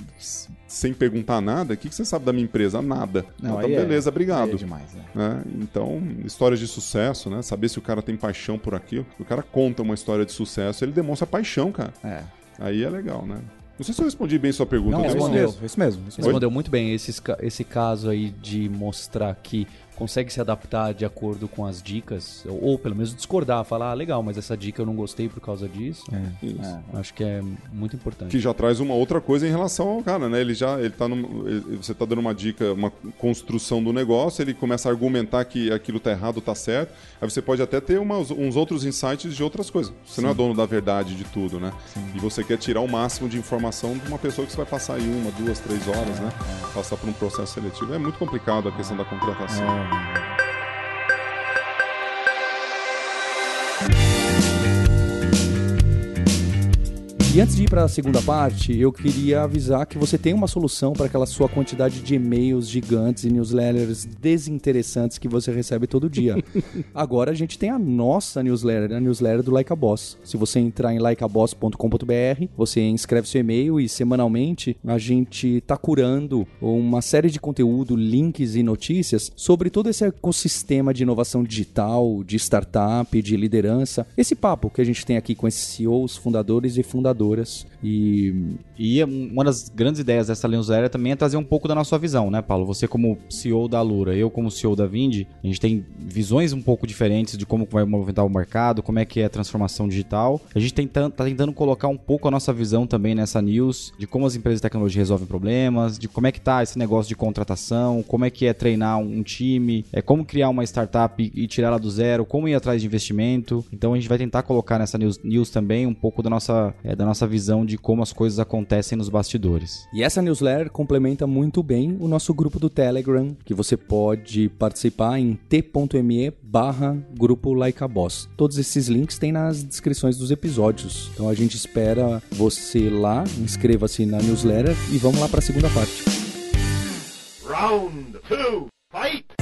sem perguntar nada, o que que você sabe da minha empresa? Nada. então, aí é- beleza, obrigado. aí é demais, né? né? Então, histórias de sucesso, né? Saber se o cara tem paixão por aquilo. O cara conta uma história de sucesso, ele demonstra paixão, cara. É. Aí é legal, né? Não sei se eu respondi bem sua pergunta. Não, eu é tenho isso uma- mesmo, isso mesmo. Respondeu muito bem esses ca- esse caso aí de mostrar que consegue se adaptar de acordo com as dicas, ou, ou pelo menos discordar, falar, ah, legal, mas essa dica eu não gostei por causa disso. Isso. Acho que é muito importante. Que já traz uma outra coisa em relação ao cara, né? Ele já, ele tá num, ele- você tá dando uma dica, uma construção do negócio, ele começa a argumentar que aquilo tá errado, tá certo. Aí você pode até ter umas- uns outros insights de outras coisas. Você não é dono da verdade de tudo, né? E você quer tirar o máximo de informação de uma pessoa que você vai passar aí uma, duas, três horas, né? Passar por um processo seletivo. É muito complicado a questão da contratação. thank you E antes de ir para a segunda parte, eu queria avisar que você tem uma solução para aquela sua quantidade de e-mails gigantes e newsletters desinteressantes que você recebe todo dia. Agora a gente tem a nossa newsletter, a newsletter do Like a Boss. Se você entrar em likeaboss.com.br, você inscreve seu e-mail e semanalmente a gente está curando uma série de conteúdo, links e notícias sobre todo esse ecossistema de inovação digital, de startup, de liderança. Esse papo que a gente tem aqui com esses CEOs, fundadores e fundadoras. E E uma das grandes ideias dessa newsletter também é trazer um pouco da nossa visão, né, Paulo? Você como CEO da Lura, eu como CEO da Vindi, a gente tem visões um pouco diferentes de como vai movimentar o mercado, como é que é a transformação digital. A gente tenta, tá tentando colocar um pouco a nossa visão também nessa news, de como as empresas de tecnologia resolvem problemas, de como é que tá esse negócio de contratação, como é que é treinar um time, é como criar uma startup e, e tirar ela do zero, como ir atrás de investimento. Então a gente vai tentar colocar nessa news, news também um pouco da nossa, é, da nossa visão de como as coisas acontecem nos bastidores. E essa newsletter complementa muito bem o nosso grupo do Telegram, que você pode participar em t.me barra grupo Like a Boss. Todos esses links tem nas descrições dos episódios. Então a gente espera você lá, inscreva-se na newsletter e vamos lá para a segunda parte. Round two, fight!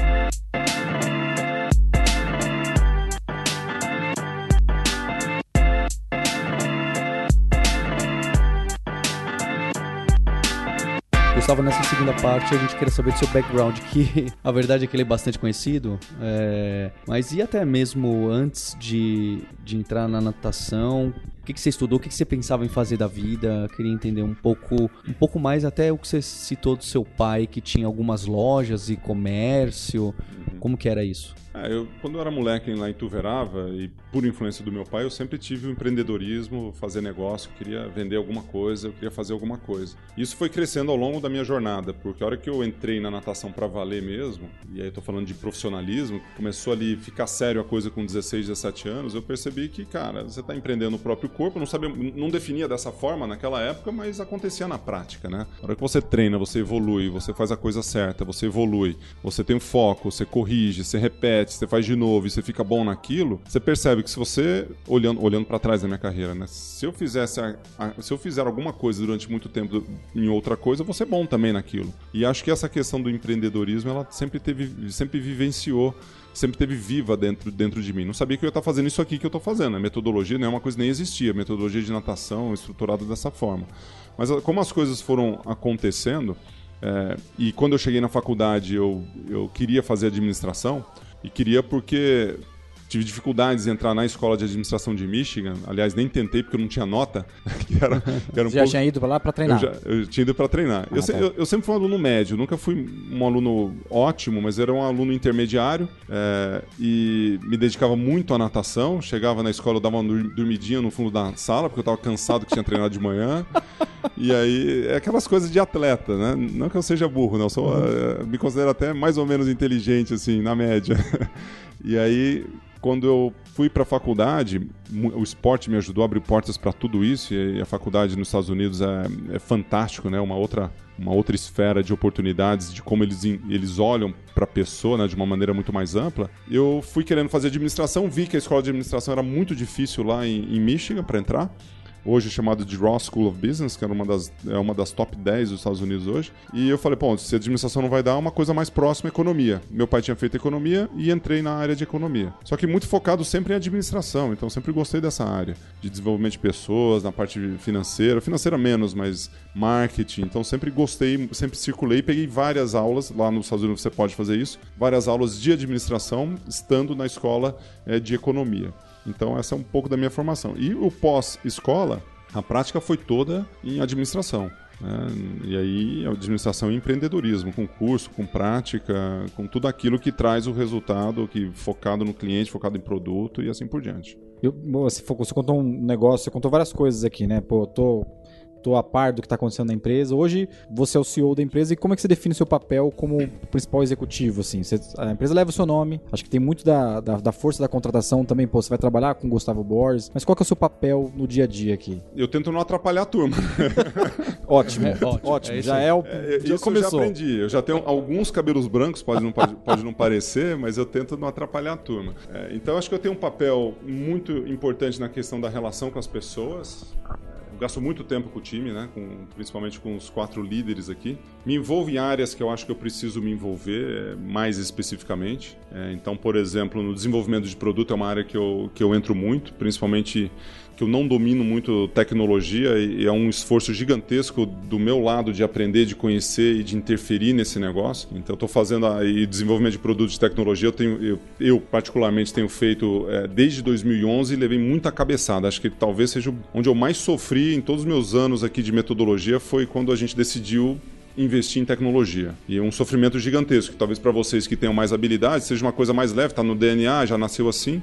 Gustavo, nessa segunda parte a gente queria saber do seu background, que a verdade é que ele é bastante conhecido, é, mas e até mesmo antes de, de entrar na natação, o que, que você estudou, o que, que você pensava em fazer da vida? Queria entender um pouco, um pouco mais até o que você citou do seu pai, que tinha algumas lojas e comércio, como que era isso? É, eu, quando eu era moleque lá em Tuverava, e por influência do meu pai, eu sempre tive o empreendedorismo, fazer negócio, eu queria vender alguma coisa, eu queria fazer alguma coisa. Isso foi crescendo ao longo da minha jornada, porque a hora que eu entrei na natação para valer mesmo, e aí eu tô falando de profissionalismo, começou ali ficar sério a coisa com 16, 17 anos, eu percebi que, cara, você tá empreendendo o próprio corpo, não sabia, não definia dessa forma naquela época, mas acontecia na prática, né? A hora que você treina, você evolui, você faz a coisa certa, você evolui, você tem foco, você corrige, você repete, você faz de novo e você fica bom naquilo, você percebe que se você olhando olhando para trás da minha carreira, né? Se eu fizesse a- a- se eu fizer alguma coisa durante muito tempo em outra coisa, eu vou ser bom também naquilo. E acho que essa questão do empreendedorismo, ela sempre teve sempre vivenciou sempre teve viva dentro, dentro de mim. Não sabia que eu ia estar fazendo isso aqui que eu estou fazendo. A metodologia não é uma coisa nem existia. A metodologia de natação estruturada dessa forma. Mas ah, como as coisas foram acontecendo, é, e quando eu cheguei na faculdade eu, eu queria fazer administração, e queria porque tive dificuldades em entrar na escola de administração de Michigan. Aliás, nem tentei porque eu não tinha nota. que era, que era um Você já pouco- tinha ido lá eu, treinar? já, eu tinha ido para treinar. eu, se- tá. eu- eu sempre fui um aluno médio, nunca fui um aluno ótimo, mas era um aluno intermediário é, e me dedicava muito à natação. Chegava na escola, eu dava uma dormidinha no fundo da sala, porque eu estava cansado que tinha treinado de manhã. E aí, é aquelas coisas de atleta, né? Não que eu seja burro, não. eu Sou, eh, me considero até mais ou menos inteligente, assim, na média. E aí, quando eu fui para a faculdade, o esporte me ajudou a abrir portas para tudo isso. E a faculdade nos Estados Unidos é, é fantástico, né? Uma outra, uma outra esfera de oportunidades, de como eles, eles olham para a pessoa, né? De uma maneira muito mais ampla. Eu fui querendo fazer administração, vi que a escola de administração era muito difícil lá em, em Michigan para entrar. Hoje chamado de Ross School of Business, que era uma das, é uma das top 10 dos Estados Unidos hoje. E eu falei, bom, se a administração não vai dar, uma coisa mais próxima economia. Meu pai tinha feito economia e entrei na área de economia. Só que muito focado sempre em administração, então sempre gostei dessa área de desenvolvimento de pessoas, na parte financeira, financeira menos, mas marketing. Então sempre gostei, sempre circulei, peguei várias aulas lá nos Estados Unidos você pode fazer isso, várias aulas de administração estando na escola é, de economia. Então essa é um pouco da minha formação. E o pós-escola, a prática foi toda em administração. Né? E aí, administração e empreendedorismo, com curso, com prática, com tudo aquilo que traz o resultado, que focado no cliente, focado em produto e assim por diante. Eu, você, você contou um negócio, você contou várias coisas aqui, né? Pô, eu tô tô a par do que está acontecendo na empresa. Hoje você é o CEO da empresa e como é que você define o seu papel como principal executivo? Assim? Você, a empresa leva o seu nome, acho que tem muito da, da, da, força da contratação também. Pô, você vai trabalhar com o Gustavo Borges, mas qual que é o seu papel no dia a dia aqui? Eu tento não atrapalhar a turma. ótimo, é, ótimo, ótimo. É já é o. É, já isso começou. eu já aprendi. Eu já tenho alguns cabelos brancos, pode não, pode, pode não parecer, mas eu tento não atrapalhar a turma. É, então acho que eu tenho um papel muito importante na questão da relação com as pessoas gasto muito tempo com o time, né? Com, principalmente com os quatro líderes aqui. Me envolvo em áreas que eu acho que eu preciso me envolver é, mais especificamente. É, então, por exemplo, no desenvolvimento de produto é uma área que eu, que eu entro muito, principalmente que eu não domino muito tecnologia e é um esforço gigantesco do meu lado de aprender, de conhecer e de interferir nesse negócio. Então, estou fazendo aí desenvolvimento de produtos de tecnologia. Eu, tenho, eu, eu particularmente, tenho feito é, desde 2011 e levei muita cabeçada. Acho que talvez seja onde eu mais sofri em todos os meus anos aqui de metodologia foi quando a gente decidiu investir em tecnologia. E é um sofrimento gigantesco. Talvez para vocês que tenham mais habilidade seja uma coisa mais leve, está no DNA, já nasceu assim.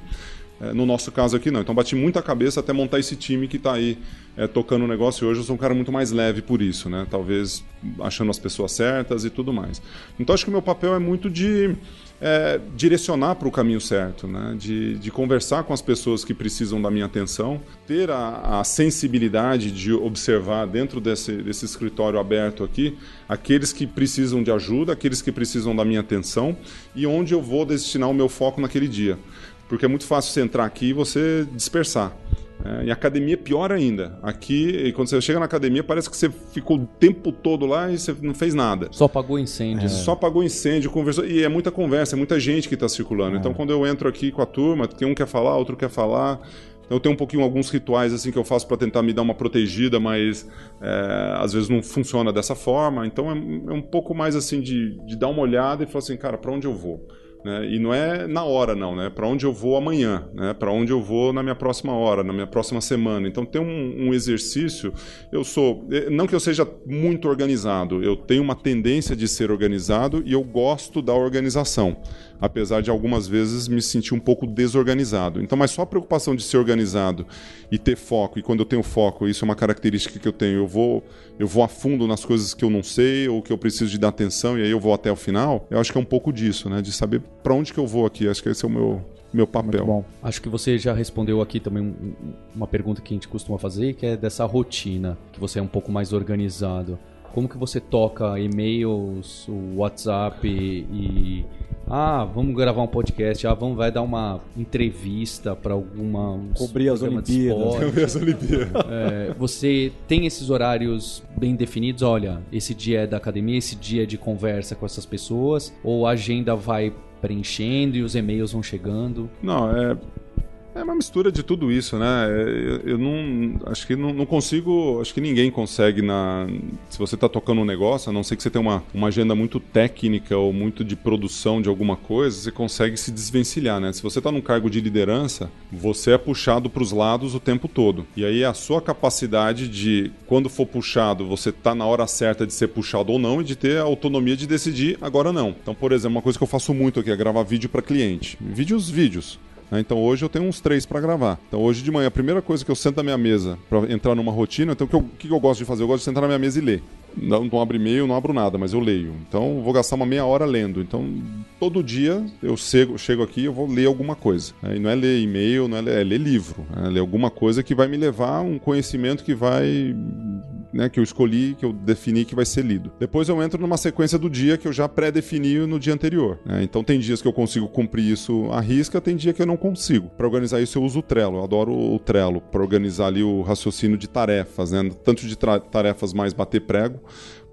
É, no nosso caso aqui não. Então bati muita cabeça até montar esse time que está aí é, tocando o negócio. Hoje eu sou um cara muito mais leve por isso, né? Talvez achando as pessoas certas e tudo mais. Então acho que o meu papel é muito de é, direcionar para o caminho certo, né? De, de, conversar com as pessoas que precisam da minha atenção, ter a, a sensibilidade de observar dentro desse, desse escritório aberto aqui aqueles que precisam de ajuda, aqueles que precisam da minha atenção e onde eu vou destinar o meu foco naquele dia porque é muito fácil você entrar aqui e você dispersar. É, em academia, pior ainda. Aqui, quando você chega na academia, parece que você ficou o tempo todo lá e você não fez nada. Só apagou incêndio. É. Só apagou incêndio, conversou. E é muita conversa, é muita gente que está circulando. É. Então, quando eu entro aqui com a turma, tem um quer falar, outro quer falar. Então, eu tenho um pouquinho alguns rituais assim que eu faço para tentar me dar uma protegida, mas é, às vezes não funciona dessa forma. Então, é, é um pouco mais assim de, de dar uma olhada e falar assim, cara, para onde eu vou? Né? E não é na hora, não, né? Para onde eu vou amanhã, né? Para onde eu vou na minha próxima hora, na minha próxima semana. Então tem um, um, exercício. Eu sou, eh, não que eu seja muito organizado, eu tenho uma tendência de ser organizado e eu gosto da organização apesar de algumas vezes me sentir um pouco desorganizado. Então, mas só a preocupação de ser organizado e ter foco, e quando eu tenho foco, isso é uma característica que eu tenho, eu vou, eu vou a fundo nas coisas que eu não sei ou que eu preciso de dar atenção e aí eu vou até o final. Eu acho que é um pouco disso, né, de saber para onde que eu vou aqui. Acho que esse é o meu meu papel. bom. Acho que você já respondeu aqui também uma pergunta que a gente costuma fazer, que é dessa rotina, que você é um pouco mais organizado. Como que você toca e-mails, WhatsApp e ah, vamos gravar um podcast, ah, vamos vai dar uma entrevista para alguma cobrir as Olimpíadas, cobrir as Olimpíadas. É, você tem esses horários bem definidos, olha, esse dia é da academia, esse dia é de conversa com essas pessoas, ou a agenda vai preenchendo e os e-mails vão chegando? Não, é é uma mistura de tudo isso, né? Eu, eu não. Acho que não, não, consigo. Acho que ninguém consegue na. Se você está tocando um negócio, a não ser que você tenha uma, uma agenda muito técnica ou muito de produção de alguma coisa, você consegue se desvencilhar, né? Se você está num cargo de liderança, você é puxado para os lados o tempo todo. E aí a sua capacidade de, quando for puxado, você tá na hora certa de ser puxado ou não e de ter a autonomia de decidir agora não. Então, por exemplo, uma coisa que eu faço muito aqui é gravar vídeo para cliente. Vídeos, vídeos. Né? Então hoje eu tenho uns três para gravar. Então hoje de manhã, a primeira coisa que eu sento na minha mesa para entrar numa rotina, então o que, eu, que eu gosto de fazer? Eu gosto de sentar na minha mesa e ler. Não, não abro e-mail, não abro nada, mas eu leio. Então vou gastar uma meia hora lendo. Então todo dia eu chego, chego aqui eu vou ler alguma coisa. Né? E não é ler e-mail, não é ler, é ler livro. É ler alguma coisa que vai me levar a um conhecimento que vai né, que eu escolhi, que eu defini que vai ser lido. Depois eu entro numa sequência do dia que eu já pré-defini no dia anterior. Né? Então tem dias que eu consigo cumprir isso à risca, tem dia que eu não consigo. Para organizar isso eu uso o Trello. Eu adoro o Trello para organizar ali o raciocínio de tarefas, né? tanto de tarefas mais bater prego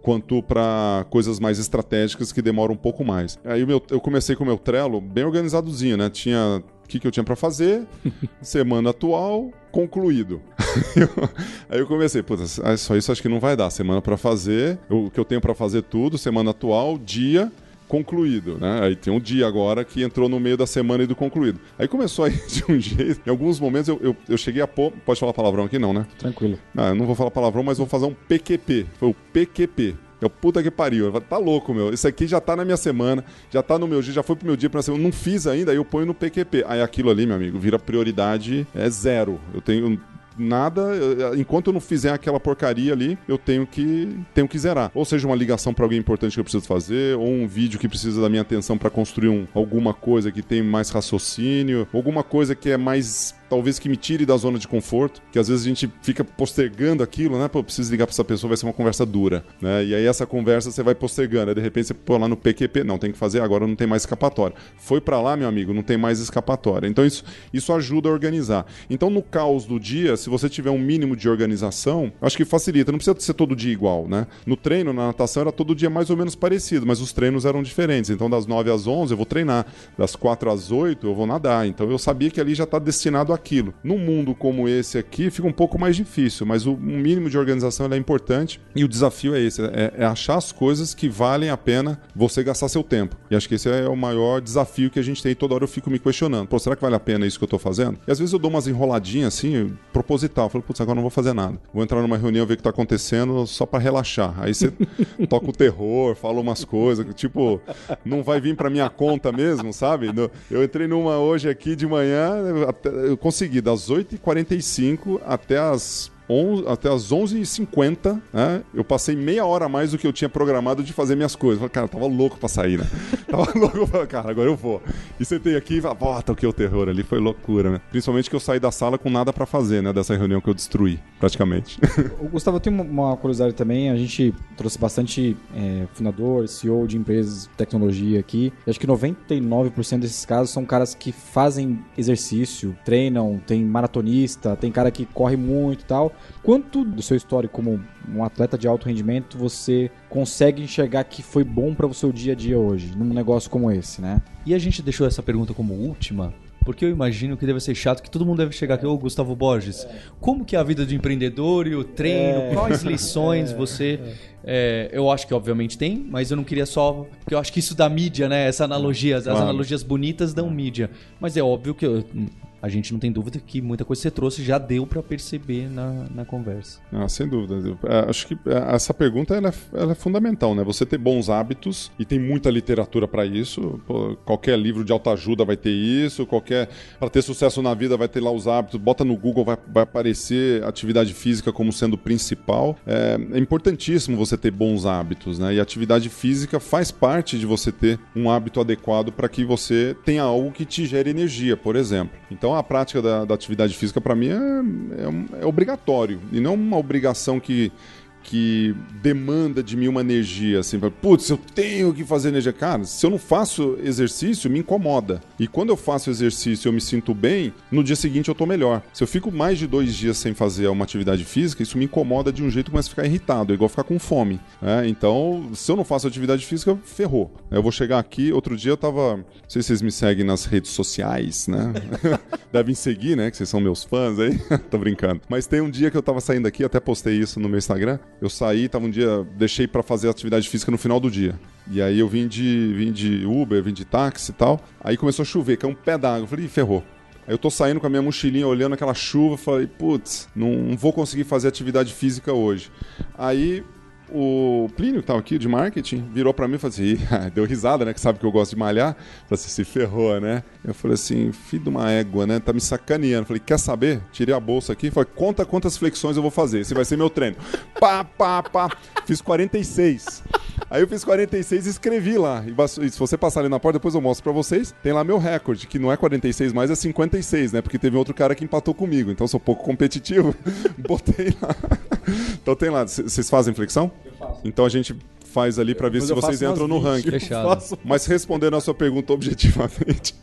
quanto para coisas mais estratégicas que demoram um pouco mais. Aí meu, eu comecei com o meu Trello bem organizadozinho, né? Tinha o que, que eu tinha para fazer, semana atual, concluído. aí eu comecei, puta, só isso acho que não vai dar. Semana para fazer, o que eu tenho para fazer tudo, semana atual, dia, concluído, né? Aí tem um dia agora que entrou no meio da semana e do concluído. Aí começou aí de um jeito. Em alguns momentos eu, eu, eu cheguei a pôr. Pode falar palavrão aqui, não, né? Tranquilo. Ah, eu não vou falar palavrão, mas vou fazer um PQP. Foi o PQP. É o puta que pariu. Falei, tá louco, meu. Isso aqui já tá na minha semana, já tá no meu dia, já foi pro meu dia pra semana. Eu não fiz ainda, aí eu ponho no PQP. Aí aquilo ali, meu amigo, vira prioridade é zero. Eu tenho nada, enquanto eu não fizer aquela porcaria ali, eu tenho que tenho que zerar. Ou seja, uma ligação para alguém importante que eu preciso fazer, ou um vídeo que precisa da minha atenção para construir um, alguma coisa que tem mais raciocínio, alguma coisa que é mais talvez que me tire da zona de conforto, que às vezes a gente fica postergando aquilo, né? Pô, preciso ligar para essa pessoa, vai ser uma conversa dura, né? E aí essa conversa você vai postergando, aí de repente você pô lá no PQP, não, tem que fazer agora, não tem mais escapatória. Foi para lá, meu amigo, não tem mais escapatória. Então isso, isso ajuda a organizar. Então no caos do dia, se você tiver um mínimo de organização, acho que facilita, não precisa ser todo dia igual, né? No treino, na natação era todo dia mais ou menos parecido, mas os treinos eram diferentes. Então das 9 às 11 eu vou treinar, das 4 às 8 eu vou nadar. Então eu sabia que ali já está destinado a aquilo. Num mundo como esse aqui, fica um pouco mais difícil, mas o mínimo de organização é importante e o desafio é esse: é, é, achar as coisas que valem a pena você gastar seu tempo. E acho que esse é o maior desafio que a gente tem. Toda hora eu fico me questionando: pô, será que vale a pena isso que eu tô fazendo? E às vezes eu dou umas enroladinhas assim, proposital. Eu falo, putz, agora não vou fazer nada. Vou entrar numa reunião, ver o que tá acontecendo só para relaxar. Aí você toca o terror, fala umas coisas, tipo, não vai vir para minha conta mesmo, sabe? Eu entrei numa hoje aqui de manhã, eu consegui das 8h45 até as 11, até as 11h50, né? Eu passei meia hora a mais do que eu tinha programado de fazer minhas coisas. Falei, cara, tava louco pra sair, né? tava louco pra... Cara, agora eu vou. E sentei aqui e falei, bota o que o terror ali. Foi loucura, né? Principalmente que eu saí da sala com nada para fazer, né? Dessa reunião que eu destruí, praticamente. Gustavo, eu tenho uma curiosidade também. A gente trouxe bastante é, fundador, CEO de empresas de tecnologia aqui. E acho que 99% desses casos são caras que fazem exercício, treinam, tem maratonista, tem cara que corre muito e tal. Quanto do seu histórico como um atleta de alto rendimento você consegue enxergar que foi bom para o seu dia a dia hoje, num negócio como esse, né? E a gente deixou essa pergunta como última, porque eu imagino que deve ser chato, que todo mundo deve chegar aqui, ô Gustavo Borges, como que é a vida do empreendedor e o treino, é. quais lições é. você... É, eu acho que obviamente tem, mas eu não queria só... Porque eu acho que isso dá mídia, né? Essa analogia, as claro. analogias bonitas dão mídia. Mas é óbvio que eu, a gente não tem dúvida que muita coisa que você trouxe já deu para perceber na, na conversa. Ah, sem dúvida. É, acho que é, essa pergunta ela é, ela é, fundamental, né? Você ter bons hábitos e tem muita literatura para isso. Pô, qualquer livro de autoajuda vai ter isso. Qualquer para ter sucesso na vida vai ter lá os hábitos. Bota no Google vai, vai aparecer atividade física como sendo principal. É, é importantíssimo você ter bons hábitos, né? E atividade física faz parte de você ter um hábito adequado para que você tenha algo que te gere energia, por exemplo. Então a prática da, da atividade física, para mim, é, é, é, obrigatório. E não uma obrigação que, que demanda de mim uma energia, assim, putz, eu tenho que fazer energia. Cara, se eu não faço exercício, me incomoda. E quando eu faço exercício eu me sinto bem, no dia seguinte eu tô melhor. Se eu fico mais de dois dias sem fazer uma atividade física, isso me incomoda de um jeito que começa a ficar irritado, é igual ficar com fome. Né? Então, se eu não faço atividade física, ferrou. Eu vou chegar aqui, outro dia eu tava. Não sei se vocês me seguem nas redes sociais, né? Devem seguir, né? Que vocês são meus fãs aí. tô brincando. Mas tem um dia que eu tava saindo aqui, até postei isso no meu Instagram. Eu saí, tava um dia, deixei para fazer atividade física no final do dia. E aí eu vim de, vim de Uber, vim de táxi e tal. Aí começou a chover, caiu um pé d'água. Falei, ferrou. Aí eu tô saindo com a minha mochilinha, olhando aquela chuva, falei, putz, não vou conseguir fazer atividade física hoje. Aí o Plínio, que tava aqui de marketing, virou para mim e falou assim: deu risada, né? Que sabe que eu gosto de malhar. Falei assim: se ferrou, né? Eu falei assim: filho de uma égua, né? Tá me sacaneando. Falei: quer saber? Tirei a bolsa aqui. Falei: conta quantas flexões eu vou fazer. Esse vai ser meu treino. Pá, pá, pá. Fiz 46. Aí eu fiz 46 e escrevi lá. E se você passar ali na porta, depois eu mostro pra vocês. Tem lá meu recorde, que não é 46 mais, é 56, né? Porque teve outro cara que empatou comigo. Então sou pouco competitivo. Botei lá. então tem lá, vocês fazem flexão? Então a gente faz ali para ver se vocês entram no 20. ranking. Mas respondendo a sua pergunta objetivamente,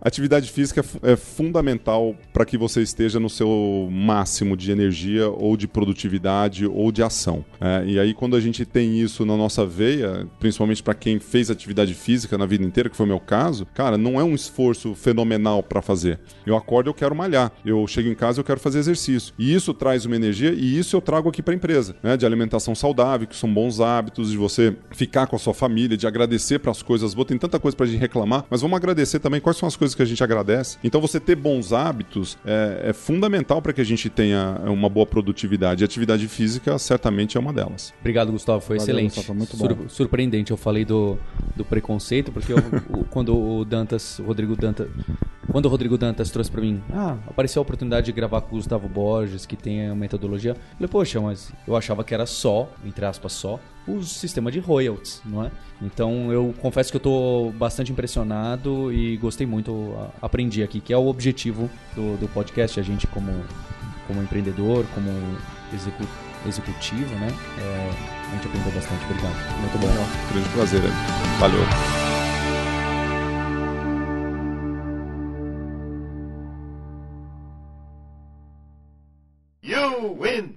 atividade física é é fundamental para que você esteja no seu máximo de energia ou de produtividade ou de ação. É, e aí, quando a gente tem isso na nossa veia, principalmente para quem fez atividade física na vida inteira, que foi o meu caso, cara, não é um esforço fenomenal para fazer. Eu acordo, eu quero malhar. Eu chego em casa, eu quero fazer exercício. E isso traz uma energia e isso eu trago aqui para a empresa, né? De alimentação saudável, que são bons hábitos, de você ficar com a sua família, de agradecer para as coisas boas. Tem tanta coisa para gente reclamar, mas vamos agradecer também quais são as coisas que a gente agradece. Então, você ter bons hábitos é, é fundamental para que a gente tenha uma boa produtividade. E atividade física certamente é uma delas. Obrigado, Gustavo. Foi Valeu, excelente. Gustavo, foi muito Sur- bom. surpreendente. Eu falei do, do preconceito, porque eu- o- quando o Dantas, o Rodrigo Dantas. Quando o Rodrigo Dantas trouxe pra mim, ah, apareceu a oportunidade de gravar com o Gustavo Borges, que tem a metodologia. Eu falei, poxa, mas eu achava que era só, entre aspas, só, o sistema de royalties, não é? Então eu confesso que eu tô bastante impressionado e gostei muito, aprendi aqui, que é o objetivo do, do podcast, a gente como, como empreendedor, como execu- executivo, né? É, a gente aprendeu bastante, obrigado. Muito bom. Grande prazer, Ed. Valeu. You win!